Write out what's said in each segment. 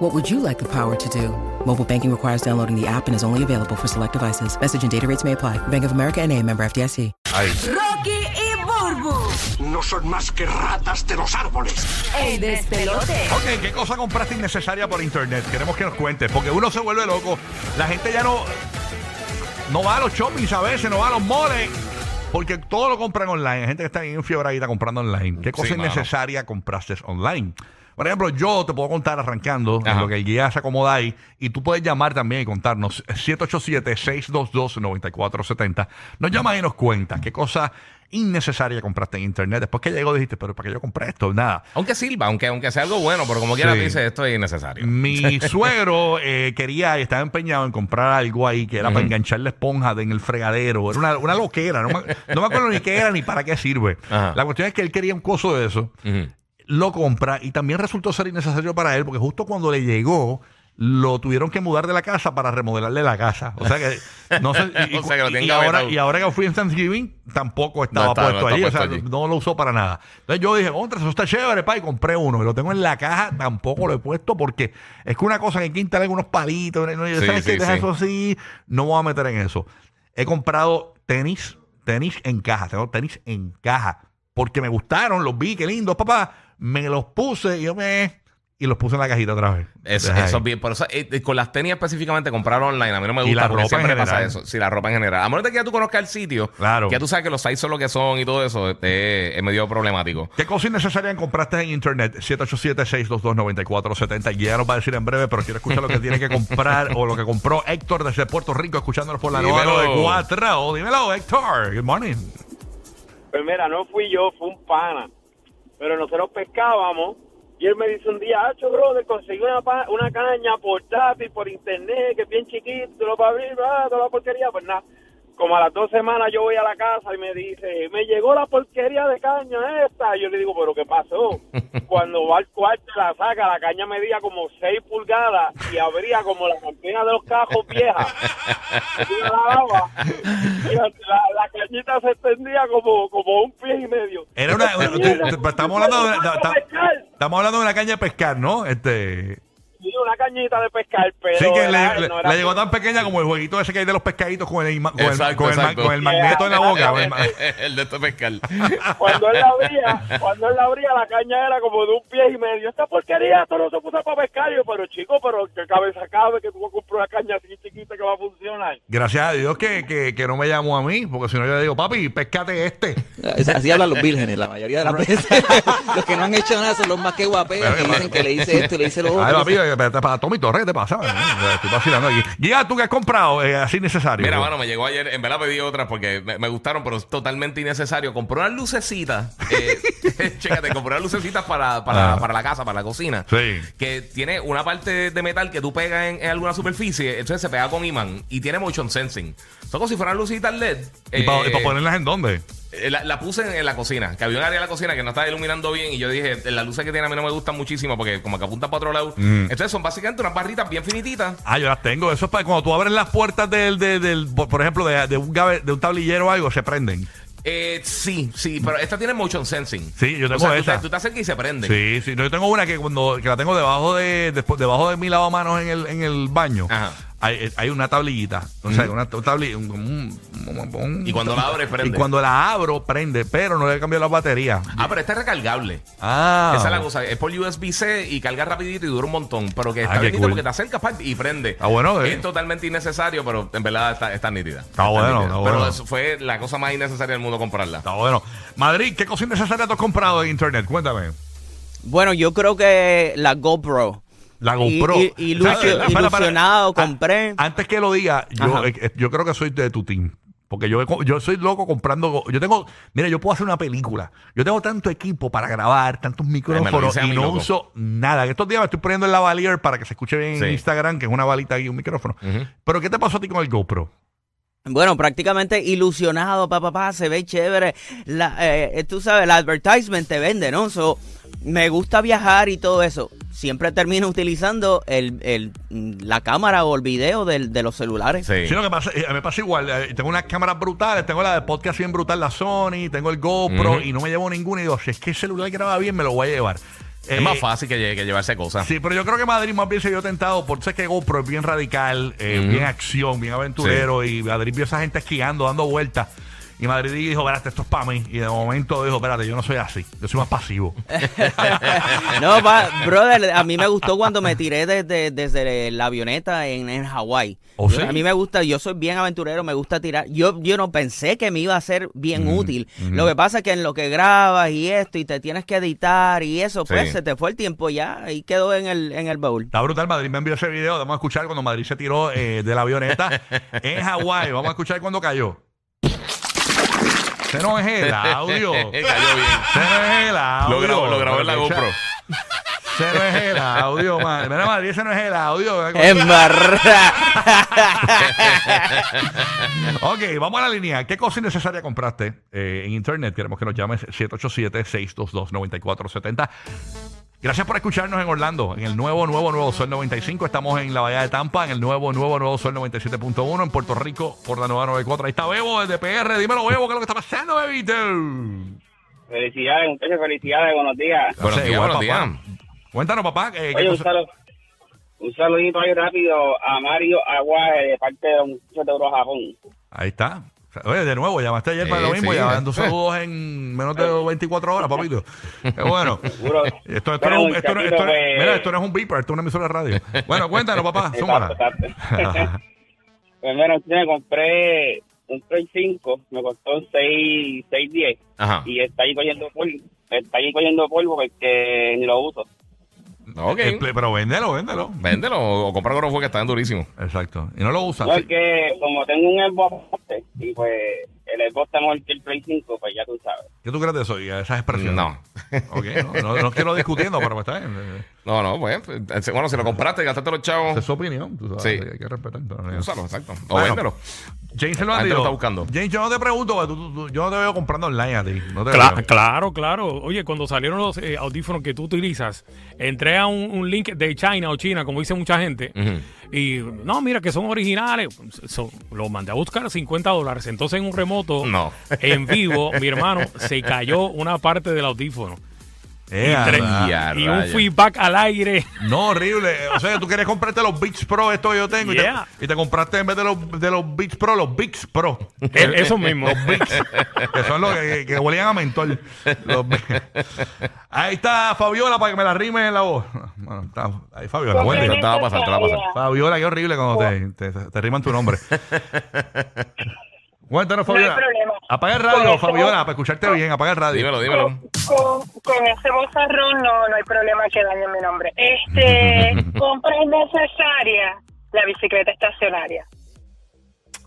What would you like the power to do? Mobile banking requires downloading the app and is only available for select devices. Message and data rates may apply. Bank of America and a member FDIC. Ay, Rocky y Burbu, no son más que ratas de los árboles. el despelote. ok, ¿qué cosa compraste innecesaria por internet? Queremos que nos cuentes, porque uno se vuelve loco. La gente ya no, no va a los shoppings a veces, no va a los moles. Porque todo lo compran online. Hay gente que está bien enfiebradita comprando online. ¿Qué cosa Sí, mano. innecesaria compraste online? Por ejemplo, yo te puedo contar arrancando en Ajá. lo que el guía se acomoda ahí. Y tú puedes llamar también y contarnos 787-622-9470. Nos llamas y nos cuentas qué cosa innecesaria compraste en internet. Después que llegó dijiste, pero ¿para qué yo compré esto? Nada. Aunque sirva, aunque, aunque sea algo bueno, pero como quiera Sí. dices, esto es innecesario. Mi suegro eh, quería y estaba empeñado en comprar algo ahí que era para enganchar la esponja de- en el fregadero. Era una, una loquera. No me, no me acuerdo ni qué era ni para qué sirve. Ajá. La cuestión es que él quería un coso de eso. Lo compra y también resultó ser innecesario para él porque justo cuando le llegó lo tuvieron que mudar de la casa para remodelarle la casa. O sea que no sé. Y, O sea que lo y- ahora, y ahora que fui en Thanksgiving tampoco estaba No está- no puesto está ahí. puesto o sea, allí. no lo usó para nada. Entonces yo dije, contra, eso está chévere, pa, y compré uno. Y lo tengo en la caja, tampoco lo he puesto porque es que una cosa que hay que instalar unos palitos. ¿no? Sí, ¿Sabes sí, Deja sí. eso así. No me voy a meter en eso. He comprado tenis, tenis en caja. Tengo tenis en caja. Porque me gustaron, los vi, qué lindos, papá. Me los puse y yo me... Y los puse en la cajita otra vez. Eso, es bien. Por eso, eh, eh, con las tenis específicamente, comprar online, a mí no me Y gusta la porque ropa en siempre pasa eso. Sí, la ropa en general. A menos de que ya tú conozcas el sitio, Claro. que ya tú sabes que los sites son lo que son y todo eso, eh, es medio problemático. ¿Qué cosa innecesaria compraste en internet? 787-622-9470. Y ya nos va a decir en breve, pero quiero escuchar lo que tiene que comprar o lo que compró Héctor desde Puerto Rico, escuchándonos por la nueva Dímelo. de 4. Dímelo, Héctor. Good morning. Pues mira, no fui yo, fue un pana. Pero nosotros pescábamos y él me dice un día, Hacho, brother, conseguí una, una caña portátil por internet, que es bien chiquito, lo para abrir, ah, toda la porquería. Pues nada, como a las dos semanas yo voy a la casa y me dice, me llegó la porquería de caña esta. Y yo le digo, ¿pero qué pasó? Cuando va al cuarto la saca, la caña medía como 6 pulgadas y abría como la cantina de los cajos viejas. Y la lavaba, y la, cañita se extendía como, como un pie y medio. Era una, estamos hablando de, estamos hablando de una caña de pescar, ¿no? Este, cañita de pescar, pero sí que era- le, no era- le llegó tan pequeña como el jueguito ese que hay de los pescaditos con el, con el, Exacto, con el, ma- exacto. con el magneto en la boca. con el el de este pescar. Cuando él la abría, cuando él la abría, la caña era como de un pie y medio. Esta porquería, esto no se puso para pescar. Yo, pero chico, pero que cabeza cabe que tú vas a comprar una caña así chiquita que va a funcionar. Gracias a Dios que, que, que no me llamó a mí, porque si no yo le digo, papi, pescate este. Es- Así hablan los vírgenes la mayoría de las veces. los que no han hecho nada son los más que guapean, que dicen que le hice esto y le hice lo Ay, otro. papi, eh, para, para Tommy Torres, ¿qué te pasa? Eh, Estoy vacilando aquí. Ya, tú que has comprado eh, así necesario. Mira, mano, me llegó ayer. En verdad pedí otras porque me, me gustaron, pero es totalmente innecesario. Compré unas lucecitas. Eh, chécate, compré unas lucecitas para, para, Ah. para la casa, para la cocina. Sí. Que tiene una parte de metal que tú pegas en, en alguna superficie. Entonces se pega con imán y tiene motion sensing. Son como si fueran lucitas LED. ¿Y para Eh, ponerlas en dónde? Eh, La, la puse en, en la cocina, que había un área de la cocina que no estaba iluminando bien y yo dije, eh, las luces que tiene a mí no me gustan muchísimo porque como que apuntan para otro lado. Mm. Entonces son básicamente unas barritas bien finititas. Ah, yo las tengo. Eso es para cuando tú abres las puertas del, del, del- por, ejemplo, de, de un gabe- de un tablillero o algo, se prenden. Eh, sí, sí, pero esta tiene motion sensing. Sí, yo O tengo sea, tú te- Tú te acercas y se prende. Sí, sí. No, yo tengo una que cuando que la tengo debajo de, debajo de mi lavamanos en el, en el baño. Ajá. Hay, hay una tablillita. O sea, una tablilla. Un, un- un- un- Y cuando la abres, prende. Y cuando la abro, prende, pero no le he cambiado la batería. Ah, pero esta es recargable. Ah. Esa es la cosa. Es por USB-C y carga rapidito y dura un montón. Pero que Ah, está qué bien cool. porque te acercas y prende. Ah, bueno, eh. Es totalmente innecesario, pero en verdad está, está nítida. Está bueno, nítida. está Pero bueno. eso fue la cosa más innecesaria del mundo comprarla. Está bueno. Madrid, ¿qué cosa innecesaria tú has comprado en internet? Cuéntame. Bueno, yo creo que la GoPro. La GoPro. Ilusionado, Ah, compré. Antes que lo diga, yo, eh, eh, yo creo que soy de tu team. Porque yo, yo soy loco comprando. Yo tengo. Mira, yo puedo hacer una película. Yo tengo tanto equipo para grabar, tantos micrófonos y no loco. uso nada. Estos días me estoy poniendo el lavalier para que se escuche bien Sí. en Instagram, que es una balita y un micrófono. Pero ¿qué te pasó a ti con el GoPro? Bueno, prácticamente ilusionado, papá, papá, se ve chévere. La, eh, tú sabes, el advertisement te vende, ¿no? So, me gusta viajar y todo eso. Siempre termino utilizando el, el, la cámara o el video del- de los celulares. Sí. Sí, lo que pasa, eh, me pasa igual. eh, Tengo unas cámaras brutales, tengo la de podcast bien brutal, la Sony, tengo el GoPro y no me llevo ninguna. Y digo, si es que el celular graba bien, me lo voy a llevar. Es Eh, más fácil que, que llevarse cosas. Sí, pero yo creo que Madrid más bien se vio tentado por sé que GoPro es bien radical, eh, bien acción, bien aventurero. Y Madrid vio a esa gente esquiando, dando vueltas. Y Madrid dijo, espérate, esto es para mí. Y de momento dijo, espérate, yo no soy así, yo soy más pasivo. No, pa- brother, a mí me gustó cuando me tiré desde, desde la avioneta en, en Hawái. ¿Oh, sí? A mí me gusta, yo soy bien aventurero, me gusta tirar. Yo, yo no pensé que me iba a ser bien útil. Lo que pasa es que en lo que grabas y esto, y te tienes que editar y eso, pues Sí. se te fue el tiempo ya y quedó en el, en el baúl. Está brutal, Madrid me envió ese video. Vamos a escuchar cuando Madrid se tiró eh, de la avioneta en Hawái. Vamos a escuchar cuando cayó. Se nos es el audio. Cayó bien. Se nos es el audio. Lo grabó, lo grabó en la GoPro. Se nos es el audio, madre. Mira, Madrid, ese no es el audio. Embarra. Ok, vamos a la línea. ¿Qué cosa innecesaria compraste eh, en internet? Queremos que nos llames 787-622-9470. Gracias por escucharnos en Orlando, en el nuevo, nuevo, nuevo Sol 95. Estamos en la Bahía de Tampa, en el nuevo, nuevo, nuevo Sol 97.1. En Puerto Rico, por la nueva 94. Ahí está Bebo desde PR. Dímelo, Bebo, ¿qué es lo que está pasando, bebito? Felicidades, muchachos, felicidades, buenos días. Buenos días, igual, buenos papá. días. Cuéntanos, papá. eh, ¿qué Oye, un, saludo, un saludito ahí rápido a Mario Aguaje de parte de un muchacho de Eurojapón. Ahí está. Oye, de nuevo, llamaste ayer para lo mismo, sí. ya dando saludos en menos de 24 horas, papito. Bueno. Esto, esto, no, es un- esto, no- esto muchachito, pues- mira, esto no es un beeper, esto es una emisora de radio. Bueno, cuéntanos, papá. Súmala. Pues mira, me compré un Play 5, me costó 6, 6.10 Ajá. y está ahí cogiendo polvo, está ahí cogiendo polvo porque ni lo uso. Ok. El play- pero véndelo, véndelo. Véndelo o compra God of War que están durísimos. Exacto. Y no lo usas. No, sí. es que como tengo un Xbox y pues el Xbox está mejor que el Play 5, pues ya tú sabes. ¿Qué tú crees de eso y a esas expresiones? No. Ok, no, no, no quiero discutiendo, pero está bien. No, no, pues. eh, Bueno, si lo compraste, gastaste los Esa chavos. es su opinión. Tú sabes, Sí. Hay que respetar. Úsalo, exacto. O Bueno, véndelo. James se lo ha gente dicho. lo está buscando. James, yo no te pregunto, porque tú- tú- tú- yo no te veo comprando online a ti. No te Cla- veo. claro, claro. Oye, cuando salieron los eh, audífonos que tú utilizas, entré a un, un link de China o China, como dice mucha gente, Ujú. Y no, mira que son originales. Son- lo mandé a buscar a 50 dólares. Entonces en un remoto, No. en vivo, mi hermano, se cayó una parte del audífono. Eh, y, tres- anda. Ya, y un feedback al aire. No, horrible. O sea, tú querías comprarte los Beats Pro, esto que yo tengo, y te- Yeah. y, te, compraste en vez de los, de los Beats Pro, los Beats Pro. E- Eso mismo. Los Beats, que son los que, que huelían a mentol. Los ahí está Fabiola para que me la rime en la voz. Bueno, está, ahí Fabiola, buen Te día. va a pasar, te va a pasar. Fabiola, qué horrible cuando te, te, te riman tu nombre. Cuéntanos, No hay Fabiola. problema. Apaga el radio, Con Fabiola, para escucharte bien. Apaga el radio. Dímelo, dímelo. Con, con ese bozarrón no, no hay problema que dañe mi nombre. Este, compra innecesaria la bicicleta estacionaria.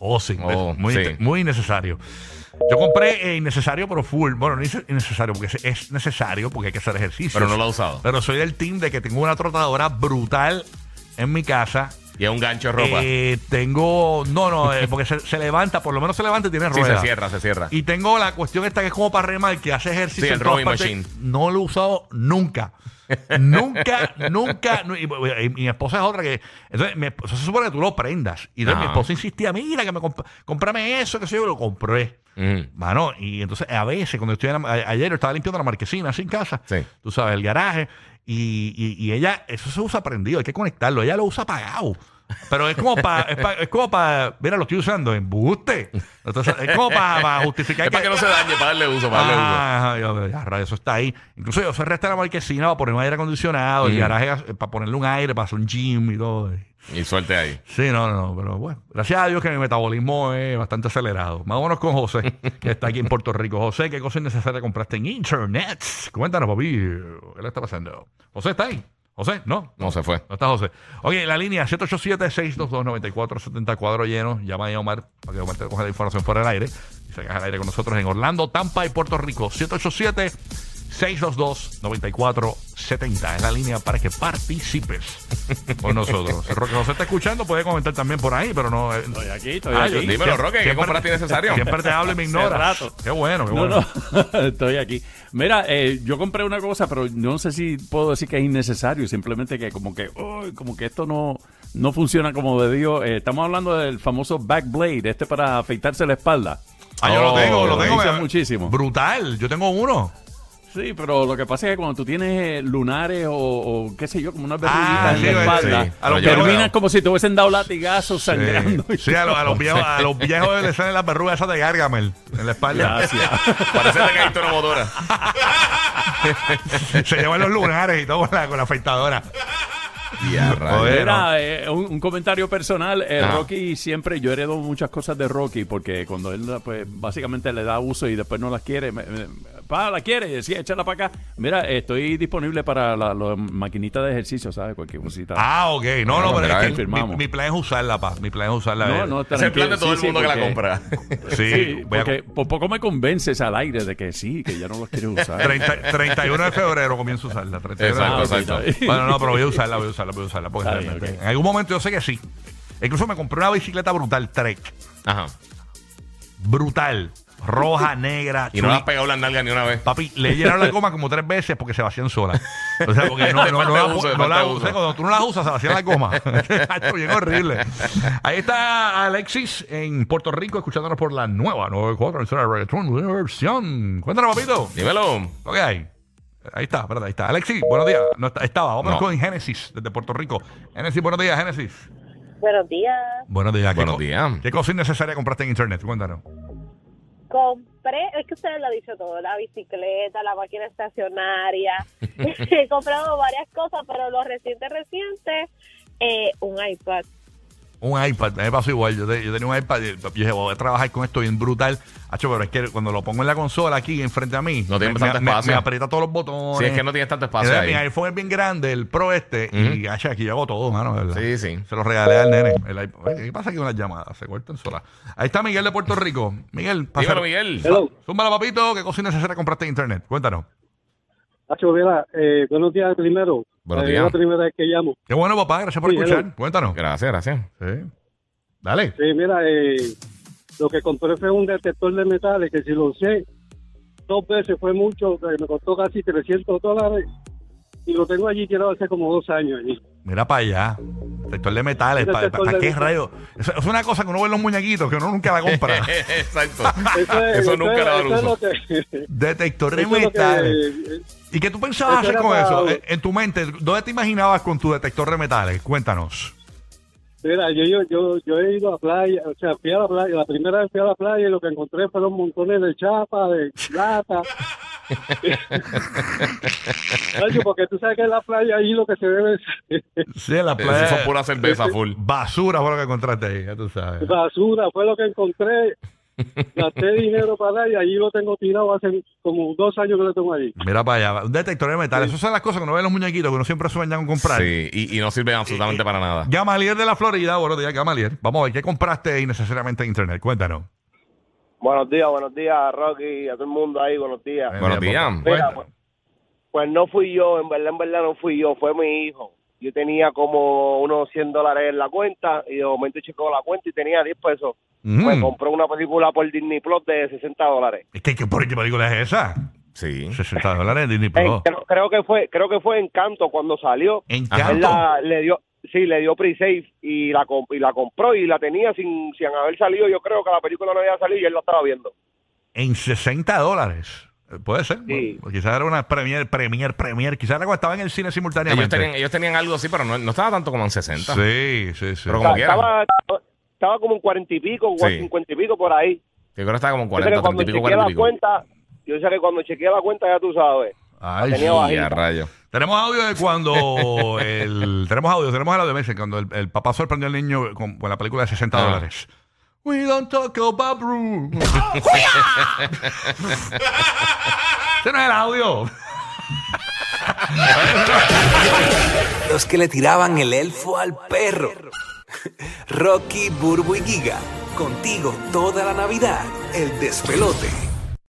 Oh, sí. Oh, muy, sí. muy innecesario. Yo compré eh, innecesario, pero full. Bueno, no es innecesario porque es- es necesario porque hay que hacer ejercicio. Pero no lo ha usado. Pero soy del team de que tengo una trotadora brutal en mi casa. Y es un gancho de ropa. Eh, tengo. No, no, eh, porque se, se levanta, por lo menos se levanta y tiene sí, ruedas. se cierra, se cierra. Y tengo la cuestión esta que es como para remar, que hace ejercicio. Sí, el rowing machine. No lo he usado nunca. nunca, nunca. nu- Y, y- y mi esposa es otra que. Entonces, mi esposa se supone que tú lo prendas. Y entonces mi esposa insistía, mira, que me comp- cómprame eso, que sé yo, lo compré. Ujú. Mano, y entonces a veces, cuando estoy en la- a- ayer yo estaba limpiando la marquesina así en casa, Sí. tú sabes, el garaje, y, y- y ella, eso se usa prendido, hay que conectarlo, ella lo usa apagado. Pero es como para, es, pa- es como para, mira, lo estoy usando, embuste. Entonces, es como para, justificar Es para que no se dañe, para darle uso, para darle uso. Ah, rayos, eso está ahí. Incluso yo soy resta la marquesina para poner un aire acondicionado, Mm. garaje para ponerle un aire, para hacer un gym y todo. Y suerte ahí. Sí, no, no, no, pero bueno, gracias a Dios que mi metabolismo es bastante acelerado. Vámonos con José, que está aquí en Puerto Rico. José, ¿qué cosa innecesaria compraste en Internet? Cuéntanos, papi, ¿qué le está pasando? José, ¿está ahí? José, ¿no? No se fue. No está José. Oye, la línea 787-622-9470, cuadro lleno. Llama a Omar para que Omar te coja la información fuera del aire y se haga al aire con nosotros en Orlando, Tampa y Puerto Rico. 622-9470. Es la línea para que participes con nosotros. El Roque José está escuchando, puede comentar también por ahí, pero no. eh, Estoy aquí, estoy Ah, aquí. Dímelo, Roque, ¿qué compraste innecesario? Siempre te hablo y me ignoras. Qué bueno, qué No, bueno. no, estoy aquí. Mira, eh, yo compré una cosa, pero no sé si puedo decir que es innecesario, simplemente que como que, uy, como que esto no, no funciona como debió. Eh, estamos hablando del famoso backblade, este para afeitarse la espalda. Ah, yo lo Oh, tengo, lo tengo. me- muchísimo. Brutal, yo tengo uno. Sí, pero lo que pasa es que cuando tú tienes eh, lunares o, o qué sé yo, como unas Ah, verruguitas sí, en la espalda, sí. A los terminas como si te hubiesen dado latigazos sangrando. Sí, a, los- a los todo. viejos, a los viejos les salen las verrugas esas de Gargamel en la espalda. Gracias. Parece que hay una motora. Se llevan los lunares y todo con la, con la afeitadora. Joder. Mira, eh, un, un comentario personal. eh. Rocky siempre, yo heredo muchas cosas de Rocky porque cuando él, pues, básicamente le da uso y después no las quiere, me, me- pa, la quiere, sí, échala para acá. Mira, estoy disponible para la, la maquinita de ejercicio, ¿sabes? Cualquier cosita. Ah, ok. No, no, pero es que mi, firmamos. mi plan es usarla, pa. Mi plan es usarla. no, eh. no, Ese es el plan de todo sí, el sí, mundo que la compra. Sí, Sí, voy a- porque por poco me convences al aire de que sí, que ya no los quiero usar. 30 31 de febrero comienzo a usarla. 31 de Exacto, exacto. Bueno, no, pero voy a usarla, voy a usarla, voy a usarla. porque Está bien. En algún momento yo sé que sí. Incluso me compré una bicicleta brutal, Trek. Ajá. Brutal. Roja, negra. Y no has chuli- pegado las nalgas ni una vez. Papi, le llenaron la goma como tres veces porque se vacían solas. O sea, porque no, no, no, falta la- uso, no la falta usas. uso. Cuando tú no las usas, se vacían la goma. Hacho, bien horrible. Ahí está Alexis en Puerto Rico escuchándonos por la nueva 94 emisora de Reggaeton nueva versión. Cuéntanos, papito. Dímelo. Lo que hay. Ahí está, espérate, ahí está. Alexis, buenos días. No está- estaba. Vamos No. con Génesis desde Puerto Rico. Génesis, buenos días, Génesis. Buenos días. Buenos días. ¿Qué Buenos co- días. ¿Qué cosa innecesaria compraste en internet? Cuéntanos. Compré, es que ustedes lo han dicho todo, la bicicleta, la máquina estacionaria. He comprado varias cosas, pero lo reciente, reciente, eh, un iPad. Un iPad, me pasó igual. Yo, te- yo tenía un iPad y yo dije, voy a trabajar con esto bien brutal. Hacho, pero es que cuando lo pongo en la consola aquí enfrente a mí, No tiene me, tanto me- espacio. me aprieta todos los botones. Sí, es que no tienes tanto espacio Entonces, ahí. Mi iPhone es bien grande, el Pro este, y hacho, aquí yo hago todo, mano. ¿verdad? Sí, sí. Se lo regalé al nene. El iPad. Oye, ¿Qué pasa aquí con las llamadas? Se cortan solas. Ahí está Miguel de Puerto Rico. Miguel, pasa. Dímelo, Miguel. Zúmbala, papito. ¿Qué cosa innecesaria compraste en internet? Cuéntanos. Nacho, mira, eh, buenos días primero. Buenos Eh, días. Es la primera vez que llamo. Qué bueno, papá. Gracias por Sí, escuchar. hello. Cuéntanos. Gracias, gracias. Sí. Dale. Sí, mira, eh, lo que compré fue un detector de metales que si lo usé dos veces fue mucho, que me costó casi 300 dólares y lo tengo allí tirado hace como dos años allí. Mira para allá. Detector de metales. ¿Para qué rayos? Eso es una cosa que uno ve en los muñequitos que uno nunca la compra. Exacto. Eso, es- Eso nunca le da uso. que- Detector de que- metales. ¿Y qué tú pensabas hacer con para- eso? En, en tu mente, ¿dónde te imaginabas con tu detector de metales? Cuéntanos. Mira, yo, yo, yo, yo he ido a playa, o sea, fui a la playa, la primera vez fui a la playa y lo que encontré fueron montones de chapa, de lata. Nacho, porque tú sabes que en la playa ahí lo que se debe es Sí, en la Eso playa. son pura cerveza full. Basura fue lo que encontraste ahí, ya tú sabes. basura, fue lo que encontré. Gasté dinero para allá y allí lo tengo tirado hace como dos años que lo tengo allí. Mira para allá. Un detector de metales. Esas son las cosas que uno ve en los muñequitos que uno siempre sueña con comprar. Sí, y, y no sirven absolutamente para nada. Gamaliel de la Florida. Buenos días, Gamaliel. Vamos a ver, ¿qué compraste innecesariamente en internet? Cuéntanos. Buenos días, buenos días, Rocky, a todo el mundo ahí, buenos días. Buenos días. Mira, cuéntanos. Pues no fui yo, en verdad, en verdad no fui yo, fue mi hijo. Yo tenía como unos 100 dólares en la cuenta y de momento checó la cuenta y tenía 10 pesos. Mm. Me compró una película por Disney Plus de 60 dólares. ¿qué, por qué película es esa? Sí. 60 dólares en Disney Eh, Plus. creo, creo que fue creo que fue Encanto cuando salió. Él Encanto. la- le dio sí, le dio pre-save y la comp- y la compró y la tenía sin sin haber salido. Yo creo que la película no había salido y él la estaba viendo. En 60 dólares. Puede ser. Sí. Bueno, quizás era una premier, premier, premier. Quizás era cuando estaba en el cine Ellos simultáneamente. tenían, ellos tenían algo así, pero no, no estaba tanto como en 60. Sí, sí, sí. Pero como quiera. Estaba, estaba como en 40 y pico, o Sí. 50 y pico por ahí. Yo creo que estaba como en Yo sé que 40, 30 cuando y pico, chequeé 40 la y pico. cuenta, yo sé que cuando chequeé la cuenta ya tú sabes. Ay, sí. a rayo. Tenemos audio de cuando el tenemos audio, tenemos el audio de Messi, cuando el, el papá sorprendió al niño con, con la película de 60 Ah. dólares. We don't talk about Bruce. Ese no es el audio. Los que le tiraban el elfo al perro. Rocky, Burbu y Giga. Contigo toda la Navidad. El despelote.